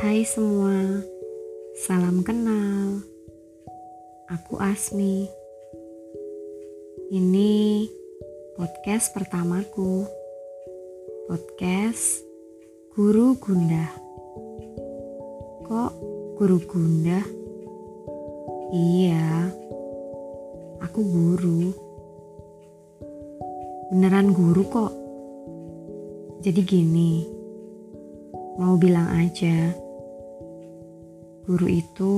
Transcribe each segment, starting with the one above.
Hai semua, salam kenal. Aku Asmi. Ini podcast pertamaku. Podcast Guru Gundah. Kok Guru Gundah? Iya, aku guru. Beneran guru kok. Jadi gini, mau bilang aja, guru itu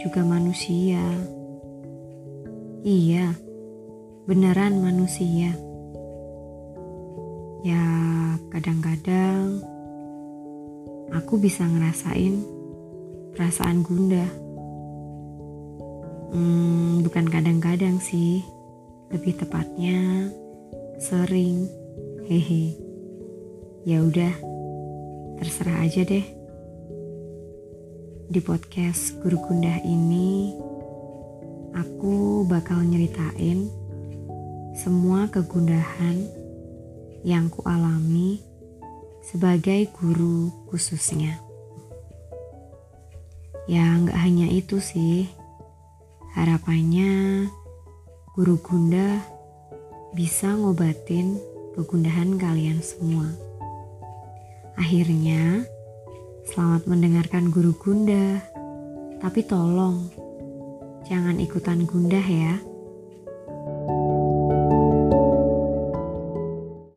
juga manusia. Iya, beneran manusia. Ya, kadang-kadang aku bisa ngerasain perasaan gundah. Hmm, bukan kadang-kadang sih, lebih tepatnya sering. Hehe. Ya udah, terserah aja deh. Di podcast Guru Gundah ini, aku bakal nyeritain semua kegundahan yang ku alami sebagai guru khususnya. Ya nggak hanya itu sih, harapannya guru Gunda bisa ngobatin kegundahan kalian semua. Akhirnya, selamat mendengarkan guru Gunda. Tapi tolong, jangan ikutan gundah ya.